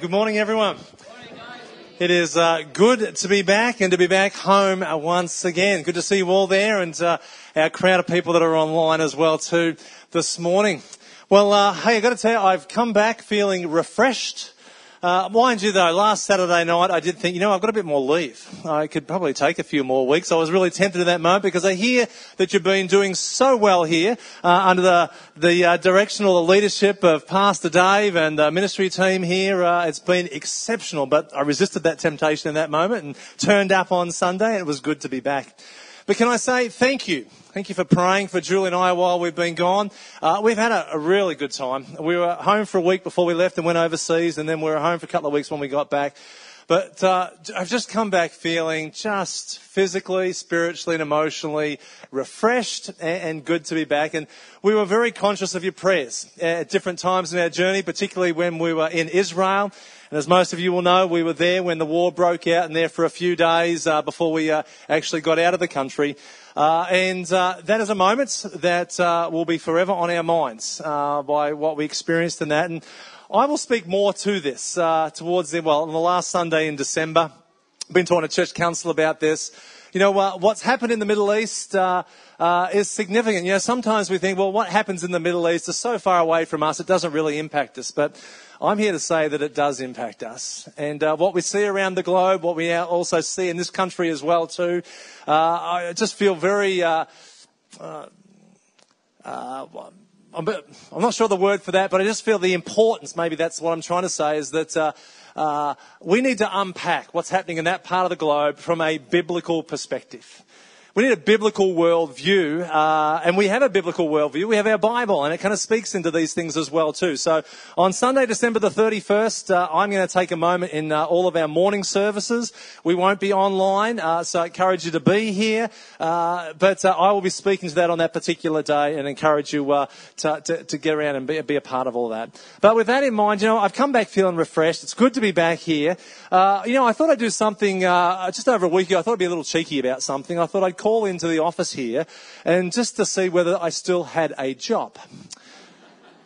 Good morning, everyone. It is uh, good to be back and to be back home uh, once again. Good to see you all there and uh, our crowd of people that are online as well too this morning. Well, uh, hey, I've got to tell you, I've come back feeling refreshed uh, mind you, though, last Saturday night I did think, you know, I've got a bit more leave. I could probably take a few more weeks. I was really tempted at that moment because I hear that you've been doing so well here uh, under the, the uh, direction or the leadership of Pastor Dave and the ministry team here. Uh, it's been exceptional, but I resisted that temptation in that moment and turned up on Sunday, and it was good to be back. But can I say thank you? Thank you for praying for Julie and I while we've been gone. Uh, we've had a, a, really good time. We were home for a week before we left and went overseas, and then we were home for a couple of weeks when we got back. But uh, I've just come back feeling just physically, spiritually, and emotionally refreshed and, and, good to be back. And we were very conscious of your prayers at different times in our journey, particularly when we were in Israel. And as most of you will know, we were there when the war broke out and there for a few days uh, before we uh, actually got out of the country. Uh, and uh, that is a moment that uh, will be forever on our minds uh, by what we experienced in that. And I will speak more to this towards the, well, on the last Sunday in December. I've been talking to church council about this. You know, uh, what's happened in the Middle East uh, uh, is significant. You know, sometimes we think, well, what happens in the Middle East is so far away from us, it doesn't really impact us. But I'm here to say that it does impact us. And uh, what we see around the globe, what we also see in this country as well, too, uh, I just feel very. Uh, I'm, I'm, not sure the word for that, but I just feel the importance, maybe that's what I'm trying to say, is that uh, uh, we need to unpack what's happening in that part of the globe from a biblical perspective. We need a biblical worldview, uh, and we have a biblical worldview. We have our Bible, and it kind of speaks into these things as well too. So on Sunday, December the 31st, uh, I'm going to take a moment in uh, all of our morning services. We won't be online, uh, so I encourage you to be here. Uh, but uh, I will be speaking to that on that particular day, and encourage you to, to, to, get around and be, be, a part of all that. But with that in mind, you know, I've come back feeling refreshed. It's good to be back here. you know, I thought I'd do something just over a week ago. I thought I'd be a little cheeky about something. I thought I'd call into the office here and just to see whether I still had a job.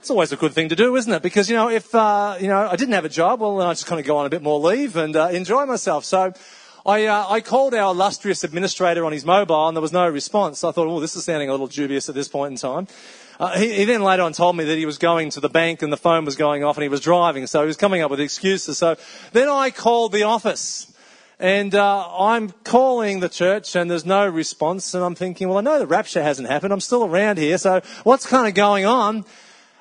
It's always a good thing to do, isn't it? Because, you know, if, uh, you know, I didn't have a job, well, then I just kind of go on a bit more leave and uh, enjoy myself. So I, uh, I called our illustrious administrator on his mobile and there was no response. So I thought, oh, this is sounding a little dubious at this point in time. Uh, he, he, then later on told me that he was going to the bank and the phone was going off and he was driving. So he was coming up with excuses. So then I called the office. And uh, I'm calling the church and there's no response. And I'm thinking, well, I know the rapture hasn't happened. I'm still around here. So what's kind of going on?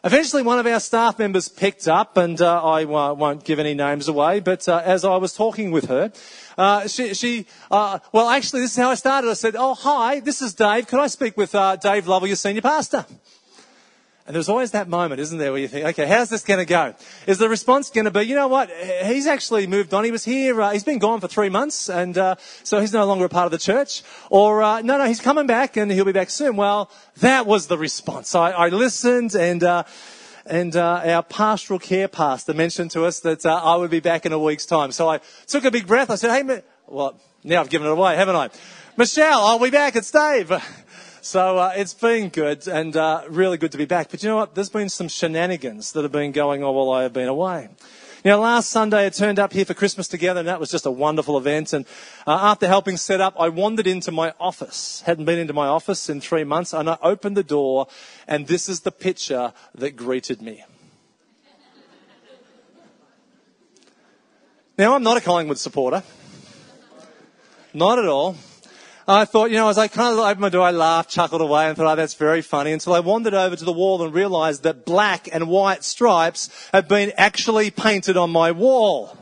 Eventually, one of our staff members picked up, and uh, I won't give any names away, but uh, as I was talking with her, uh, she, she uh, well, actually, this is how I started. I said, Oh, hi, this is Dave. Could I speak with uh, Dave Lovell, your senior pastor? And there's always that moment, isn't there, where you think, okay, how's this going to go? Is the response going to be, you know what? He's actually moved on. He was here. Uh, he's been gone for three months, and uh, so he's no longer a part of the church. Or uh, no, no, he's coming back, and he'll be back soon. Well, that was the response. I, I listened, and uh, and uh, our pastoral care pastor mentioned to us that uh, I would be back in a week's time. So I took a big breath. I said, hey, well, now I've given it away, haven't I? Michelle, I'll be back. It's Dave. So uh, it's been good and uh, really good to be back. But you know what? There's been some shenanigans that have been going on while I have been away. You know, last Sunday I turned up here for Christmas together and that was just a wonderful event. And uh, after helping set up, I wandered into my office. Hadn't been into my office in three months and I opened the door and this is the picture that greeted me. Now I'm not a Collingwood supporter. Not at all. I thought, you know, as I kind of opened my door, I laughed, chuckled away, and thought, oh, that's very funny, until I wandered over to the wall and realized that black and white stripes had been actually painted on my wall.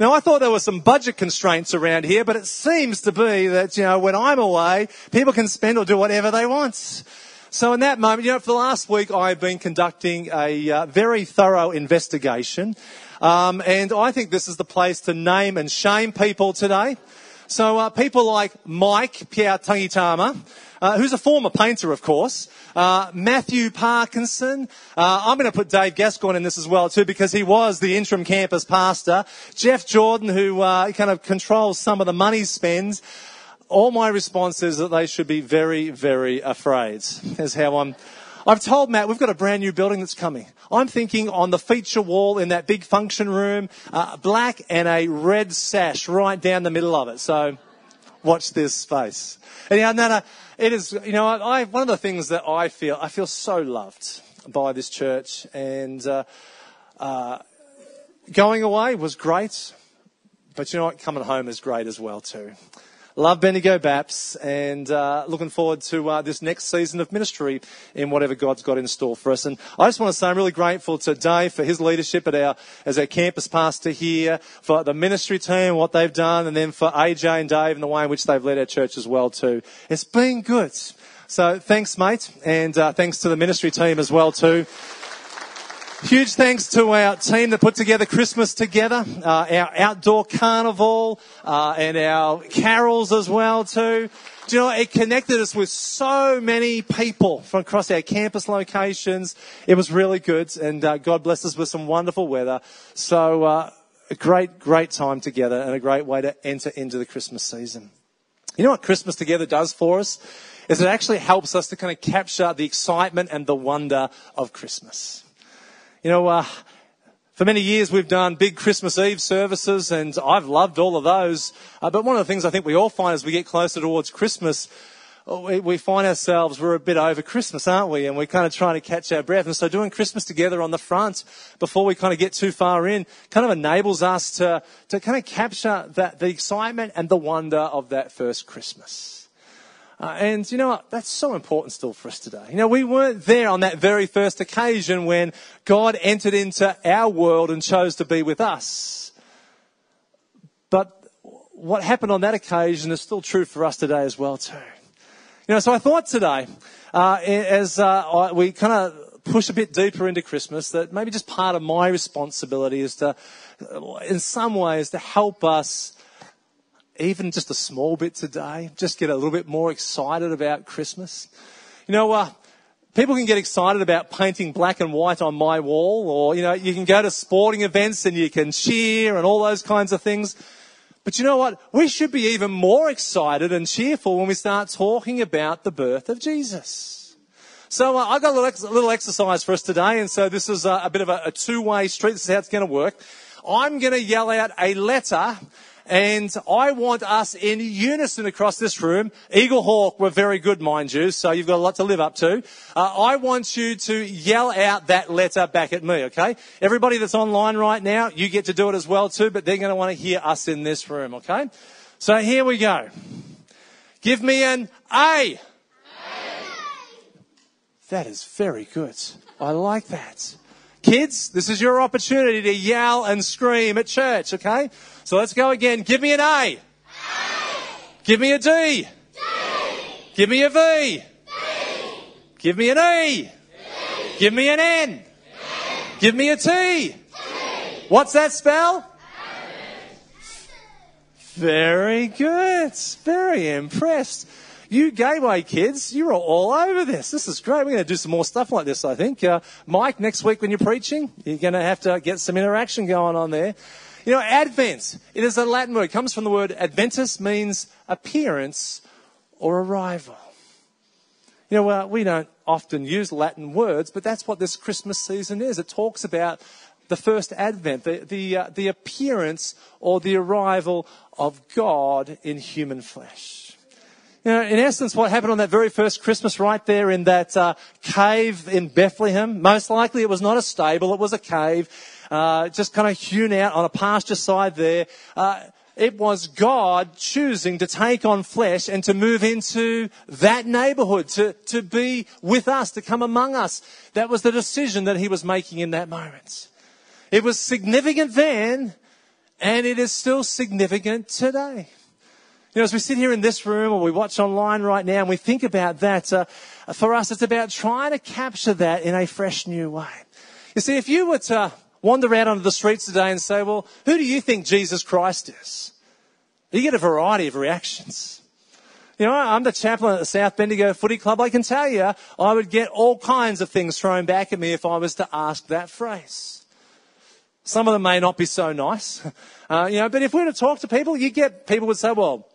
Now, I thought there were some budget constraints around here, but it seems to be that, you know, when I'm away, people can spend or do whatever they want. So in that moment, you know, for the last week, I've been conducting a uh, very thorough investigation. Um, and I think this is the place to name and shame people today. So uh, people like Mike Pierre Tangitama, uh, who's a former painter, of course, uh, Matthew Parkinson. Uh, I'm going to put Dave Gascoigne in this as well too, because he was the interim campus pastor. Jeff Jordan, who uh, kind of controls some of the money spends. All my response is that they should be very, very afraid. Is how I'm. I've told Matt we've got a brand new building that's coming. I'm thinking on the feature wall in that big function room, uh, black and a red sash right down the middle of it. So watch this space. Anyhow, no, it is, you know, I, one of the things that I feel, I feel so loved by this church and, uh, uh, going away was great, but you know what? Coming home is great as well too. Love Bendigo Baps and uh, looking forward to uh, this next season of ministry in whatever God's got in store for us. And I just want to say I'm really grateful to Dave for his leadership at our, as our campus pastor here, for the ministry team, what they've done, and then for AJ and Dave and the way in which they've led our church as well too. It's been good. So thanks, mate, and uh, thanks to the ministry team as well too. Huge thanks to our team that put together Christmas together, uh, our outdoor carnival, uh, and our carols as well too. Do you know, it connected us with so many people from across our campus locations. It was really good, and uh, God blessed us with some wonderful weather. So, uh, a great, great time together, and a great way to enter into the Christmas season. You know what Christmas together does for us? Is it actually helps us to kind of capture the excitement and the wonder of Christmas. You know, uh, for many years we've done big Christmas Eve services and I've loved all of those. Uh, but one of the things I think we all find as we get closer towards Christmas, uh, we, we, find ourselves, we're a bit over Christmas, aren't we? And we're kind of trying to catch our breath. And so doing Christmas together on the front before we kind of get too far in kind of enables us to, to kind of capture that, the excitement and the wonder of that first Christmas. Uh, and you know what? That's so important still for us today. You know, we weren't there on that very first occasion when God entered into our world and chose to be with us. But what happened on that occasion is still true for us today as well too. You know, so I thought today, uh, as uh, we kind of push a bit deeper into Christmas, that maybe just part of my responsibility is to, in some ways, to help us even just a small bit today, just get a little bit more excited about Christmas. You know, uh, people can get excited about painting black and white on my wall, or, you know, you can go to sporting events and you can cheer and all those kinds of things. But you know what? We should be even more excited and cheerful when we start talking about the birth of Jesus. So uh, I've got a little, ex- little, exercise for us today, and so this is a, a bit of a, a two-way street. This is how it's going to work. I'm going to yell out a letter and I want us in unison across this room. Eaglehawk were very good, mind you, so you've got a lot to live up to. Uh, I want you to yell out that letter back at me, okay? Everybody that's online right now, you get to do it as well too, but they're going to want to hear us in this room, okay? So here we go. Give me an A. A. That is very good. I like that. Kids, this is your opportunity to yell and scream at church, okay? So let's go again. Give me an A. a. Give me a D. D. Give me a V. v. Give me an E. e. Give me an N. N. Give me a T. T. What's that spell? Very good. Very impressed. You Gateway kids, you're all over this. This is great. We're going to do some more stuff like this, I think. Uh, Mike, next week when you're preaching, you're going to have to get some interaction going on there. You know, Advent, it is a Latin word. It comes from the word Adventus, means appearance or arrival. You know, we don't often use Latin words, but that's what this Christmas season is. It talks about the first advent, the, the, uh, the appearance or the arrival of God in human flesh. In essence, what happened on that very first Christmas right there in that uh, cave in Bethlehem, most likely it was not a stable, it was a cave, uh, just kind of hewn out on a pasture side there. Uh, it was God choosing to take on flesh and to move into that neighborhood, to, to be with us, to come among us. That was the decision that he was making in that moment. It was significant then, and it is still significant today. You know, as we sit here in this room or we watch online right now and we think about that, uh, for us, it's about trying to capture that in a fresh new way. You see, if you were to wander out onto the streets today and say, well, who do you think Jesus Christ is? You get a variety of reactions. You know, I'm the chaplain at the South Bendigo Footy Club. I can tell you, I would get all kinds of things thrown back at me if I was to ask that phrase. Some of them may not be so nice, uh, you know, but if we were to talk to people, you get people would say, well,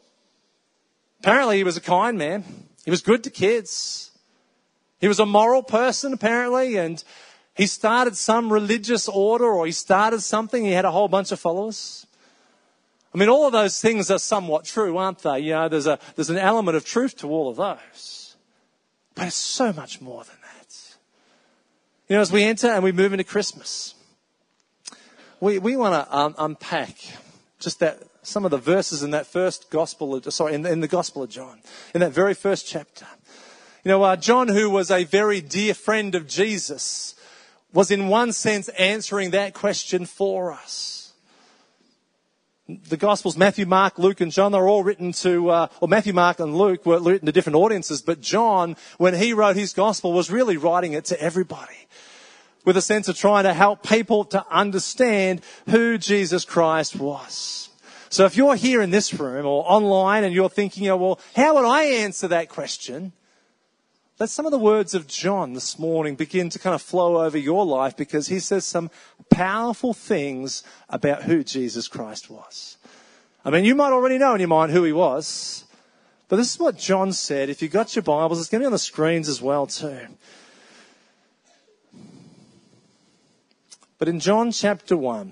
Apparently, he was a kind man. He was good to kids. He was a moral person, apparently, and he started some religious order or he started something. He had a whole bunch of followers. I mean, all of those things are somewhat true, aren't they? You know, there's, a, there's an element of truth to all of those. But it's so much more than that. You know, as we enter and we move into Christmas, we, we want to um, unpack just that, some of the verses in that first gospel, sorry, in, in the gospel of John, in that very first chapter. You know, uh, John, who was a very dear friend of Jesus, was in one sense answering that question for us. The Gospels, Matthew, Mark, Luke, and John, they're all written to, uh, Matthew, Mark, and Luke were written to different audiences, but John, when he wrote his Gospel, was really writing it to everybody with a sense of trying to help people to understand who Jesus Christ was. So if you're here in this room or online and you're thinking, oh, well, how would I answer that question? Let some of the words of John this morning begin to kind of flow over your life because he says some powerful things about who Jesus Christ was. I mean, you might already know in your mind who he was, but this is what John said. If you've got your Bibles, it's going to be on the screens as well too. But in John chapter 1,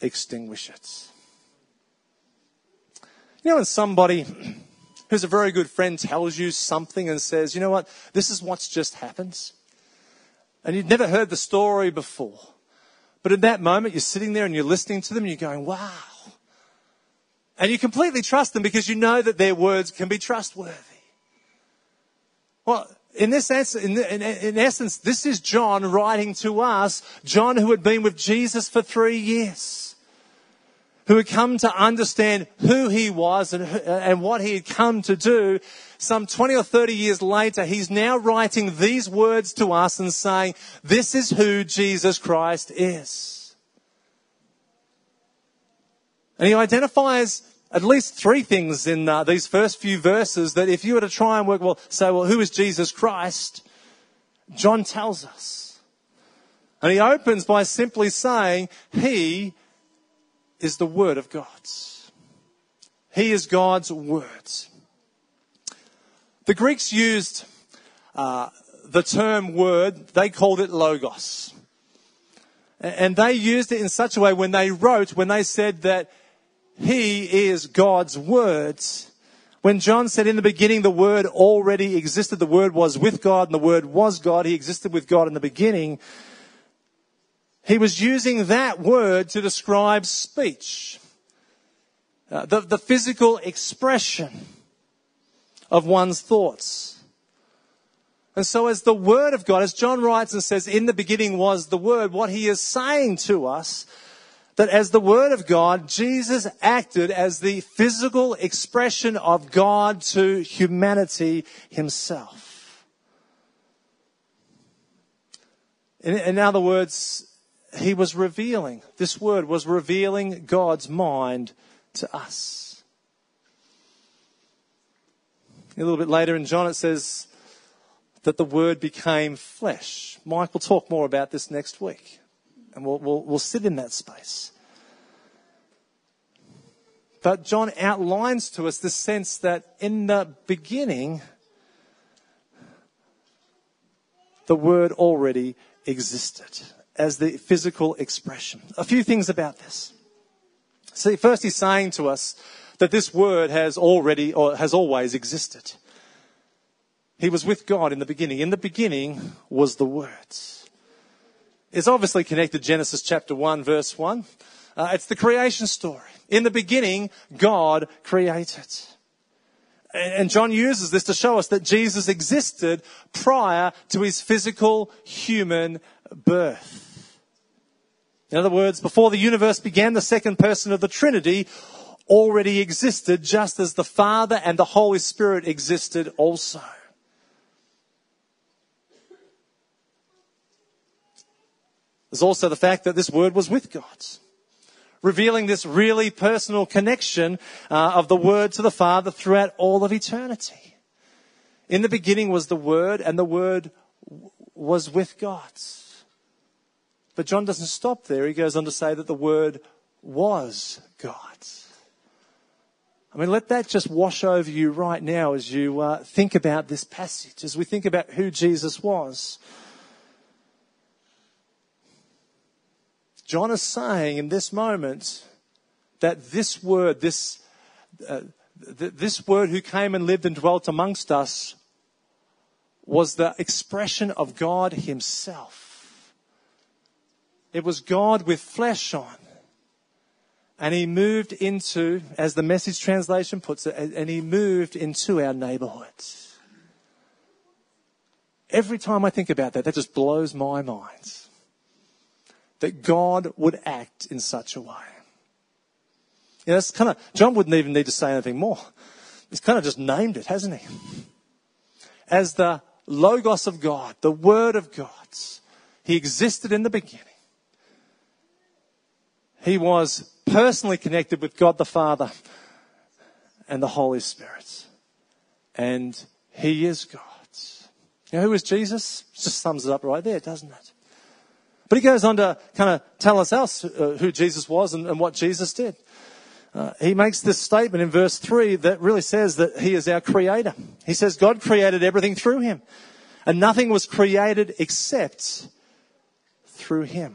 extinguish it. You know, when somebody who's a very good friend tells you something and says, you know what, this is what's just happened, and you've never heard the story before, but in that moment you're sitting there and you're listening to them and you're going, wow. And you completely trust them because you know that their words can be trustworthy. Well, in this sense, in, in, in, essence, this is John writing to us, John who had been with Jesus for three years, who had come to understand who he was and, and what he had come to do. Some 20 or 30 years later, he's now writing these words to us and saying, this is who Jesus Christ is. And he identifies at least three things in uh, these first few verses that if you were to try and work, well, say, well, who is Jesus Christ? John tells us. And he opens by simply saying, He is the Word of God. He is God's Word. The Greeks used uh, the term word, they called it logos. And they used it in such a way when they wrote, when they said that he is God's words. When John said in the beginning the Word already existed, the Word was with God and the Word was God, He existed with God in the beginning. He was using that word to describe speech, uh, the, the physical expression of one's thoughts. And so, as the Word of God, as John writes and says, in the beginning was the Word, what he is saying to us that as the Word of God, Jesus acted as the physical expression of God to humanity himself. In, in other words, he was revealing, this Word was revealing God's mind to us. A little bit later in John, it says that the Word became flesh. Mike will talk more about this next week. And we'll, we'll, we'll sit in that space. But John outlines to us the sense that in the beginning, the word already existed as the physical expression. A few things about this. See, first he's saying to us that this word has already or has always existed. He was with God in the beginning. In the beginning was the word. It's obviously connected to Genesis chapter 1 verse 1. Uh, it's the creation story. In the beginning, God created. And John uses this to show us that Jesus existed prior to his physical human birth. In other words, before the universe began, the second person of the Trinity already existed, just as the Father and the Holy Spirit existed also. There's also the fact that this Word was with God, revealing this really personal connection uh, of the Word to the Father throughout all of eternity. In the beginning was the Word, and the Word w- was with God. But John doesn't stop there. He goes on to say that the word was God. I mean, let that just wash over you right now as you uh, think about this passage, as we think about who Jesus was. John is saying in this moment that this word, this, uh, th- this word who came and lived and dwelt amongst us was the expression of God himself. It was God with flesh on. And he moved into, as the message translation puts it, and he moved into our neighborhoods. Every time I think about that, that just blows my mind that God would act in such a way. You know, it's kind of, John wouldn't even need to say anything more. He's kind of just named it, hasn't he? As the Logos of God, the Word of God. He existed in the beginning. He was personally connected with God the Father and the Holy Spirit. And He is God. You know who is Jesus? Just sums it up right there, doesn't it? But he goes on to kind of tell us else uh, who Jesus was and, and what Jesus did. Uh, he makes this statement in verse 3 that really says that he is our creator. He says God created everything through him, and nothing was created except through him.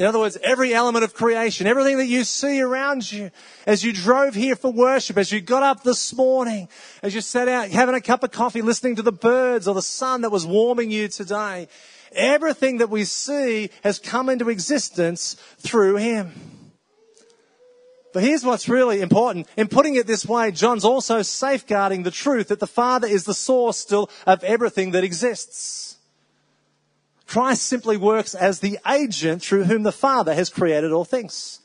In other words, every element of creation, everything that you see around you, as you drove here for worship, as you got up this morning, as you sat out having a cup of coffee, listening to the birds or the sun that was warming you today, Everything that we see has come into existence through him. But here's what's really important. In putting it this way, John's also safeguarding the truth that the Father is the source still of everything that exists. Christ simply works as the agent through whom the Father has created all things.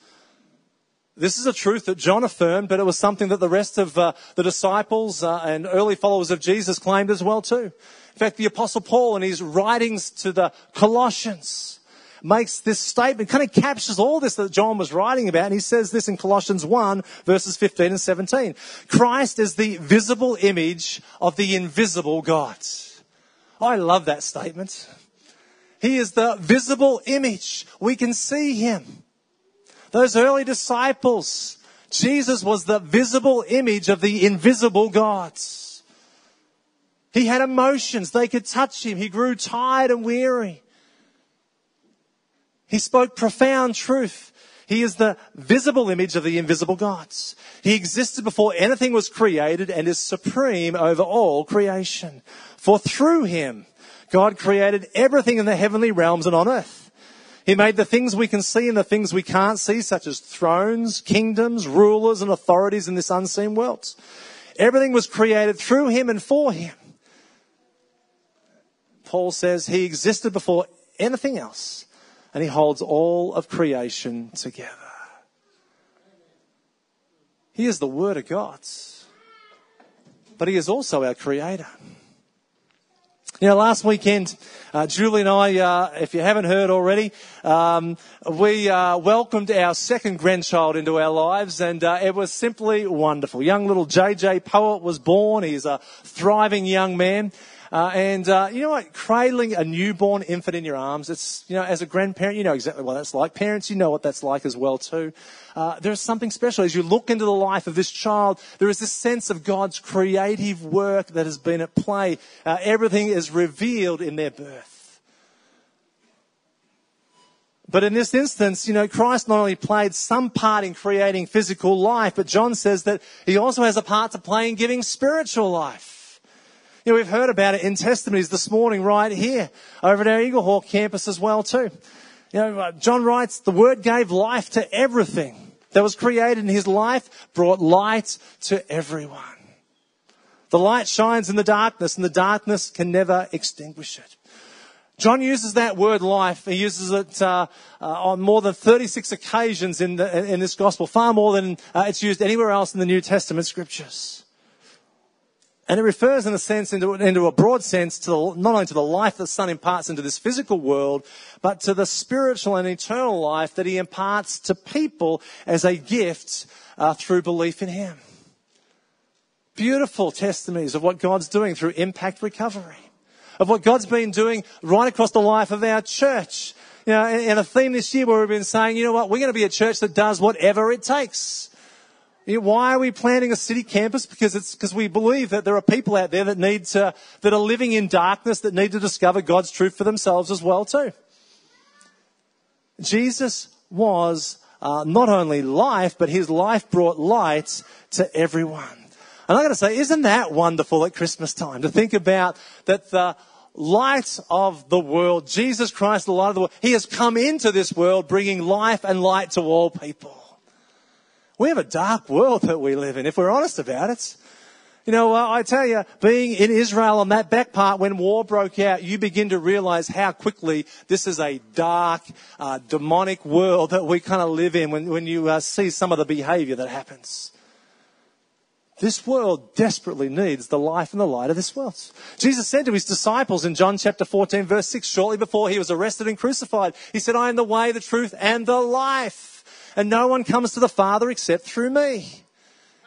This is a truth that John affirmed, but it was something that the rest of uh, the disciples uh, and early followers of Jesus claimed as well too. In fact, the apostle Paul in his writings to the Colossians makes this statement, kind of captures all this that John was writing about. And he says this in Colossians 1 verses 15 and 17. Christ is the visible image of the invisible God. I love that statement. He is the visible image. We can see him. Those early disciples, Jesus was the visible image of the invisible gods. He had emotions. They could touch him. He grew tired and weary. He spoke profound truth. He is the visible image of the invisible gods. He existed before anything was created and is supreme over all creation. For through him, God created everything in the heavenly realms and on earth. He made the things we can see and the things we can't see, such as thrones, kingdoms, rulers, and authorities in this unseen world. Everything was created through him and for him. Paul says he existed before anything else and he holds all of creation together. He is the Word of God, but he is also our Creator. You know, last weekend, uh, Julie and I, uh, if you haven't heard already, um, we uh, welcomed our second grandchild into our lives, and uh, it was simply wonderful. Young little JJ Poet was born. He's a thriving young man. Uh, and uh, you know what? Cradling a newborn infant in your arms, it's, you know, as a grandparent, you know exactly what that's like. Parents, you know what that's like as well too. Uh, there's something special. As you look into the life of this child, there is this sense of God's creative work that has been at play. Uh, everything is revealed in their birth. But in this instance, you know, Christ not only played some part in creating physical life, but John says that he also has a part to play in giving spiritual life. You know, we've heard about it in testimonies this morning right here over at our Eaglehawk campus as well too. You know, uh, John writes, the word gave life to everything that was created in his life, brought light to everyone. The light shines in the darkness and the darkness can never extinguish it. John uses that word life. He uses it uh, uh, on more than 36 occasions in, the, in this gospel, far more than uh, it's used anywhere else in the New Testament scriptures. And it refers, in a sense, into, into a broad sense, to the, not only to the life the Son imparts into this physical world, but to the spiritual and eternal life that He imparts to people as a gift uh, through belief in Him. Beautiful testimonies of what God's doing through impact recovery, of what God's been doing right across the life of our church. You know, and a theme this year where we've been saying, you know what, we're going to be a church that does whatever it takes. You know, why are we planning a city campus? Because it's because we believe that there are people out there that need to, that are living in darkness that need to discover God's truth for themselves as well too. Jesus was uh, not only life, but his life brought light to everyone. And I got to say, isn't that wonderful at Christmas time to think about that the light of the world, Jesus Christ, the light of the world, he has come into this world bringing life and light to all people. We have a dark world that we live in, if we're honest about it. You know, I tell you, being in Israel on that back part when war broke out, you begin to realize how quickly this is a dark, uh, demonic world that we kind of live in when, when you uh, see some of the behavior that happens. This world desperately needs the life and the light of this world. Jesus said to his disciples in John chapter 14 verse 6, shortly before he was arrested and crucified, he said, I am the way, the truth, and the life and no one comes to the Father except through me.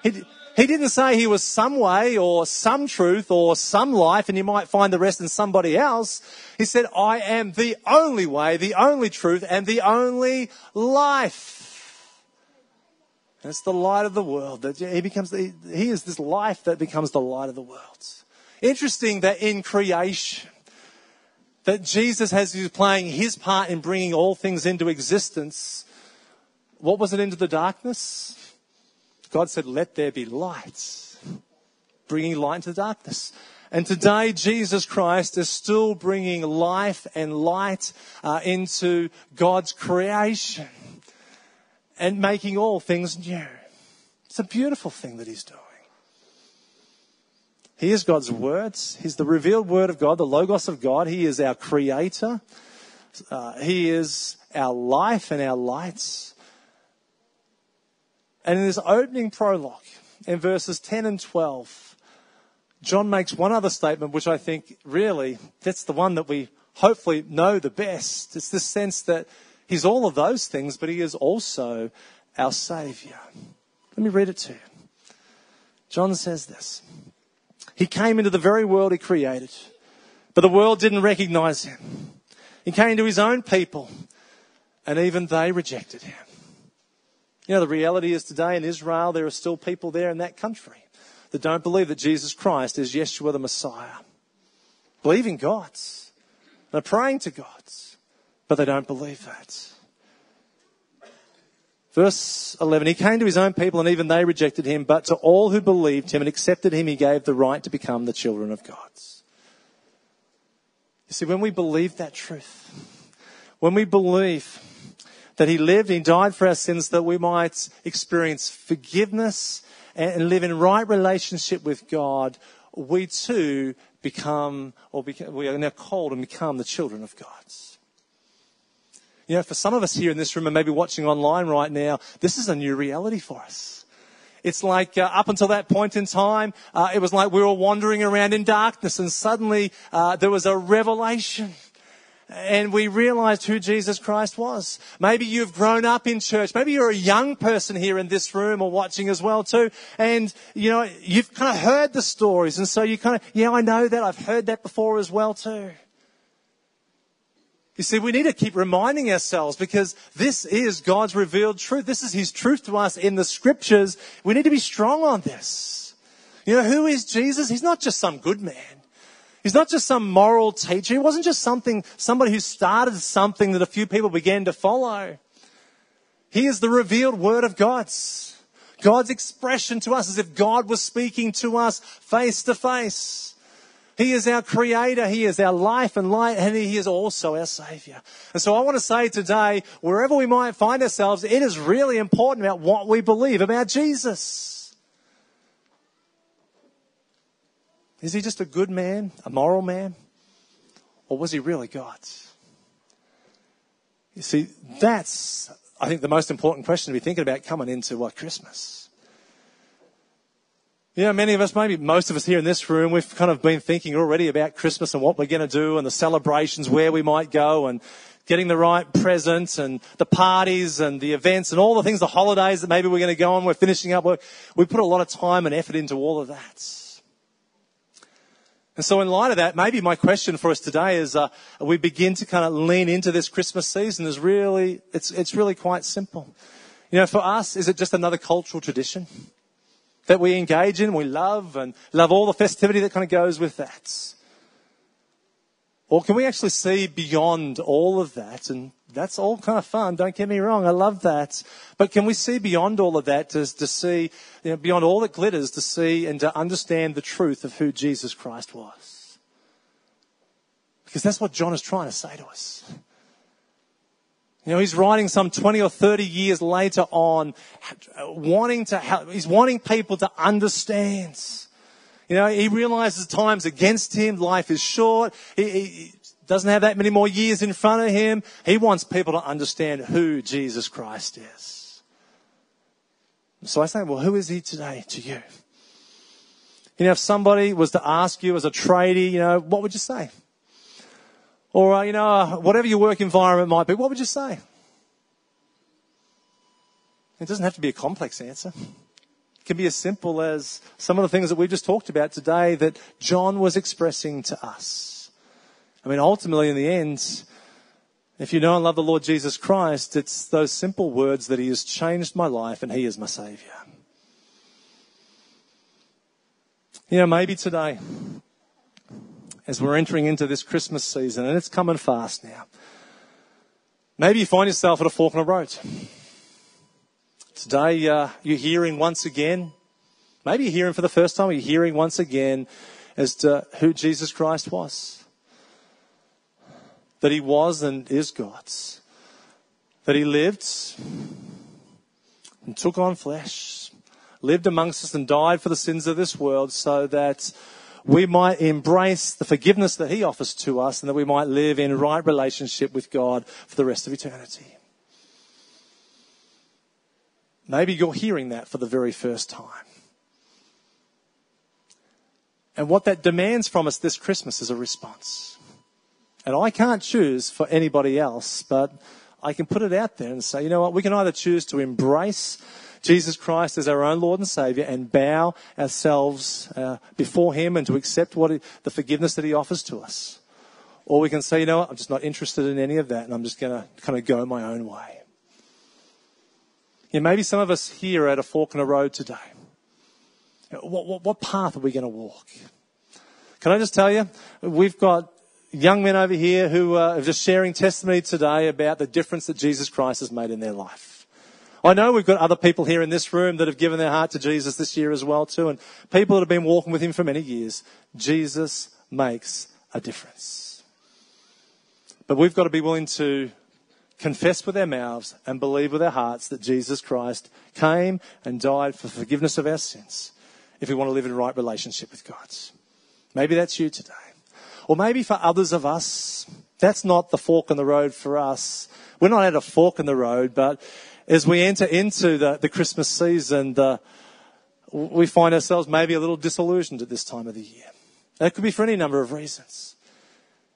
He, he didn't say he was some way or some truth or some life and you might find the rest in somebody else. He said, I am the only way, the only truth, and the only life. And it's the light of the world that he becomes, the, he is this life that becomes the light of the world. Interesting that in creation, that Jesus has been playing his part in bringing all things into existence what was it into the darkness? God said, Let there be light, bringing light into the darkness. And today, Jesus Christ is still bringing life and light uh, into God's creation and making all things new. It's a beautiful thing that He's doing. He is God's words. He's the revealed word of God, the Logos of God. He is our creator. Uh, he is our life and our lights. And in this opening prologue, in verses 10 and 12, John makes one other statement, which I think really, that's the one that we hopefully know the best. It's this sense that he's all of those things, but he is also our Saviour. Let me read it to you. John says this He came into the very world he created, but the world didn't recognize him. He came to his own people, and even they rejected him. You know, the reality is today in Israel, there are still people there in that country that don't believe that Jesus Christ is Yeshua the Messiah. Believing God's. They're praying to God's. But they don't believe that. Verse 11, he came to his own people and even they rejected him, but to all who believed him and accepted him, he gave the right to become the children of God. You see, when we believe that truth, when we believe that he lived, he died for our sins that we might experience forgiveness and live in right relationship with God, we too become, or become, we are now called and become the children of God. You know, for some of us here in this room and maybe watching online right now, this is a new reality for us. It's like uh, up until that point in time, uh, it was like we were wandering around in darkness and suddenly uh, there was a revelation and we realized who Jesus Christ was. Maybe you've grown up in church. Maybe you're a young person here in this room or watching as well too. And, you know, you've kind of heard the stories. And so you kind of, yeah, I know that. I've heard that before as well too. You see, we need to keep reminding ourselves because this is God's revealed truth. This is His truth to us in the scriptures. We need to be strong on this. You know, who is Jesus? He's not just some good man. He's not just some moral teacher. He wasn't just something, somebody who started something that a few people began to follow. He is the revealed word of God's. God's expression to us as if God was speaking to us face to face. He is our creator. He is our life and light, and He is also our Savior. And so I want to say today, wherever we might find ourselves, it is really important about what we believe about Jesus. Is he just a good man, a moral man? Or was he really God? You see, that's, I think, the most important question to be thinking about coming into what, Christmas. You know, many of us, maybe most of us here in this room, we've kind of been thinking already about Christmas and what we're going to do and the celebrations, where we might go and getting the right presents and the parties and the events and all the things, the holidays that maybe we're going to go on. We're finishing up. We put a lot of time and effort into all of that. And so in light of that, maybe my question for us today is, uh, we begin to kind of lean into this Christmas season is really, it's, it's really quite simple. You know, for us, is it just another cultural tradition? that we engage in, we love, and love all the festivity that kind of goes with that? Or can we actually see beyond all of that? And that's all kind of fun, don't get me wrong, I love that. But can we see beyond all of that to, to see, you know, beyond all that glitters, to see and to understand the truth of who Jesus Christ was? Because that's what John is trying to say to us. You know, he's writing some 20 or 30 years later on, wanting to help, he's wanting people to understand. You know, he realizes time's against him, life is short, he, he doesn't have that many more years in front of him. He wants people to understand who Jesus Christ is. So I say, well, who is he today to you? You know, if somebody was to ask you as a tradie, you know, what would you say? Or, uh, you know, uh, whatever your work environment might be, what would you say? It doesn't have to be a complex answer. It can be as simple as some of the things that we've just talked about today that John was expressing to us. I mean, ultimately, in the end, if you know and love the Lord Jesus Christ, it's those simple words that He has changed my life and He is my Savior. You know, maybe today as we're entering into this Christmas season, and it's coming fast now. Maybe you find yourself at a fork in the road. Today, uh, you're hearing once again, maybe you're hearing for the first time, you're hearing once again as to who Jesus Christ was. That he was and is God's. That he lived and took on flesh, lived amongst us and died for the sins of this world so that we might embrace the forgiveness that He offers to us and that we might live in right relationship with God for the rest of eternity. Maybe you're hearing that for the very first time. And what that demands from us this Christmas is a response. And I can't choose for anybody else, but I can put it out there and say, you know what, we can either choose to embrace Jesus Christ as our own Lord and Savior and bow ourselves uh, before Him and to accept what he, the forgiveness that He offers to us. Or we can say, you know what, I'm just not interested in any of that and I'm just going to kind of go my own way. Yeah, maybe some of us here are at a fork in the road today. What, what, what path are we going to walk? Can I just tell you, we've got young men over here who uh, are just sharing testimony today about the difference that Jesus Christ has made in their life. I know we've got other people here in this room that have given their heart to Jesus this year as well too, and people that have been walking with him for many years. Jesus makes a difference. But we've got to be willing to confess with our mouths and believe with our hearts that Jesus Christ came and died for forgiveness of our sins if we want to live in right relationship with God. Maybe that's you today. Or maybe for others of us, that's not the fork in the road for us. We're not at a fork in the road, but as we enter into the, the Christmas season, the, we find ourselves maybe a little disillusioned at this time of the year. That could be for any number of reasons.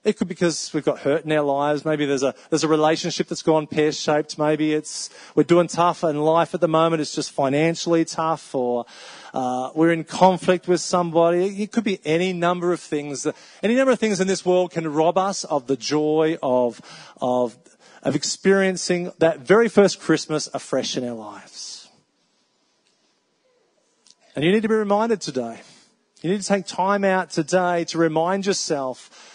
It could be because we've got hurt in our lives. Maybe there's a, there's a relationship that's gone pear shaped. Maybe it's, we're doing tough in life at the moment. It's just financially tough or, uh, we're in conflict with somebody. It could be any number of things. Any number of things in this world can rob us of the joy of, of of experiencing that very first Christmas afresh in our lives. And you need to be reminded today. You need to take time out today to remind yourself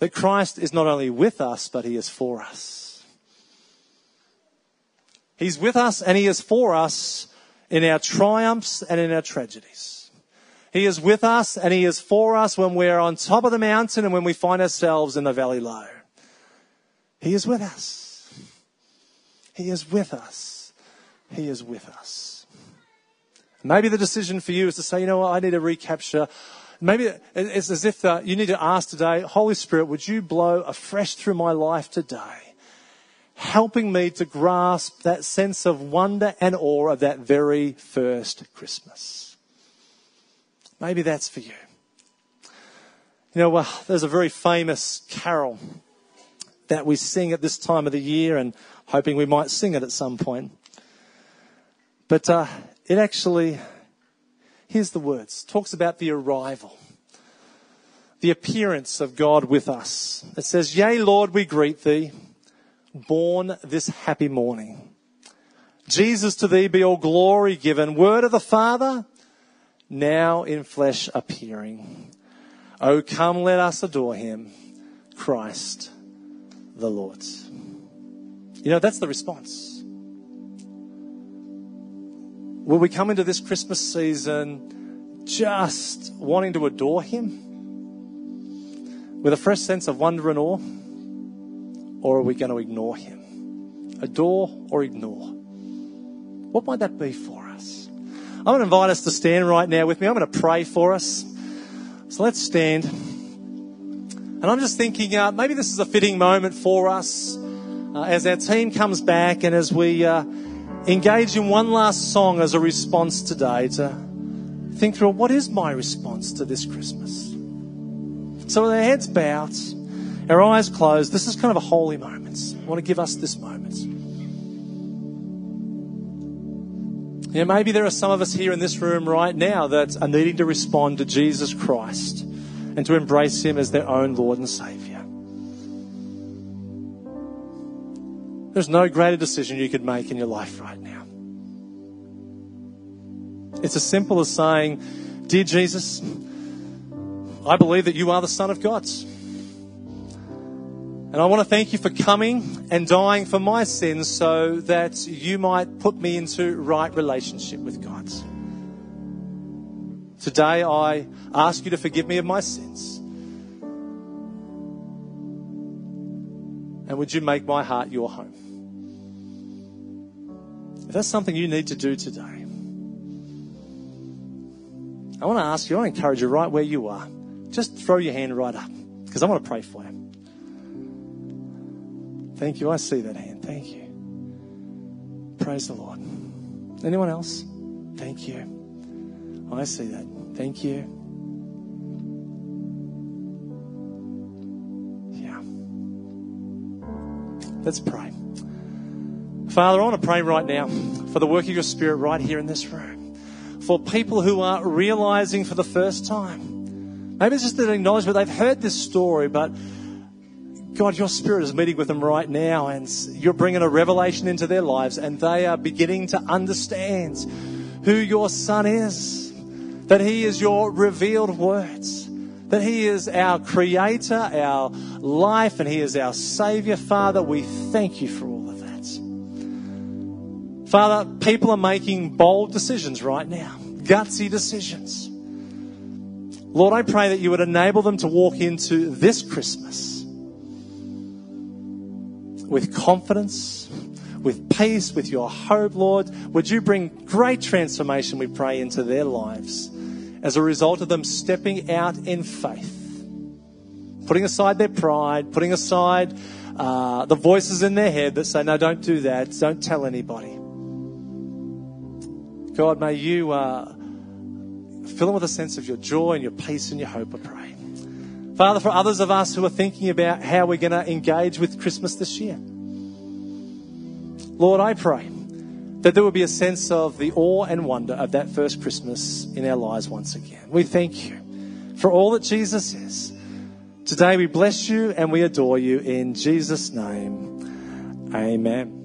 that Christ is not only with us, but He is for us. He's with us and He is for us in our triumphs and in our tragedies. He is with us and He is for us when we're on top of the mountain and when we find ourselves in the valley low. He is with us. He is with us. He is with us. Maybe the decision for you is to say, you know what, I need to recapture. Maybe it's as if uh, you need to ask today, Holy Spirit, would you blow afresh through my life today, helping me to grasp that sense of wonder and awe of that very first Christmas? Maybe that's for you. You know, well, there's a very famous carol that we sing at this time of the year and hoping we might sing it at some point. But uh, it actually, here's the words, talks about the arrival, the appearance of God with us. It says, Yea, Lord, we greet thee, born this happy morning. Jesus, to thee be all glory given, word of the Father, now in flesh appearing. Oh, come, let us adore him, Christ the Lord. You know, that's the response. Will we come into this Christmas season just wanting to adore him with a fresh sense of wonder and awe? Or are we going to ignore him? Adore or ignore? What might that be for us? I'm going to invite us to stand right now with me. I'm going to pray for us. So let's stand. And I'm just thinking uh, maybe this is a fitting moment for us uh, as our team comes back and as we uh, engage in one last song as a response today to think through what is my response to this Christmas. So with our heads bowed, our eyes closed, this is kind of a holy moment. I want to give us this moment. Yeah, maybe there are some of us here in this room right now that are needing to respond to Jesus Christ and to embrace Him as their own Lord and Savior. There's no greater decision you could make in your life right now. It's as simple as saying, Dear Jesus, I believe that you are the Son of God. And I want to thank you for coming and dying for my sins so that you might put me into right relationship with God. Today I ask you to forgive me of my sins. And would you make my heart your home? If that's something you need to do today, I want to ask you, I want to encourage you right where you are. Just throw your hand right up because I want to pray for you. Thank you. I see that hand. Thank you. Praise the Lord. Anyone else? Thank you. I see that. Thank you. Yeah. Let's pray. Father, I want to pray right now for the work of your Spirit right here in this room. For people who are realizing for the first time. Maybe it's just an acknowledgement they've heard this story, but God, your spirit is meeting with them right now and you're bringing a revelation into their lives and they are beginning to understand who your son is, that he is your revealed words, that he is our creator, our life, and he is our savior. Father, we thank you for all of that. Father, people are making bold decisions right now, gutsy decisions. Lord, I pray that you would enable them to walk into this Christmas with confidence, with peace, with your hope, Lord. Would you bring great transformation, we pray, into their lives as a result of them stepping out in faith, putting aside their pride, putting aside uh, the voices in their head that say, no, don't do that, don't tell anybody. God, may you uh, fill them with a sense of your joy and your peace and your hope, I pray. Father, for others of us who are thinking about how we're going to engage with Christmas this year, Lord, I pray that there will be a sense of the awe and wonder of that first Christmas in our lives once again. We thank you for all that Jesus is. Today we bless you and we adore you in Jesus' name. Amen.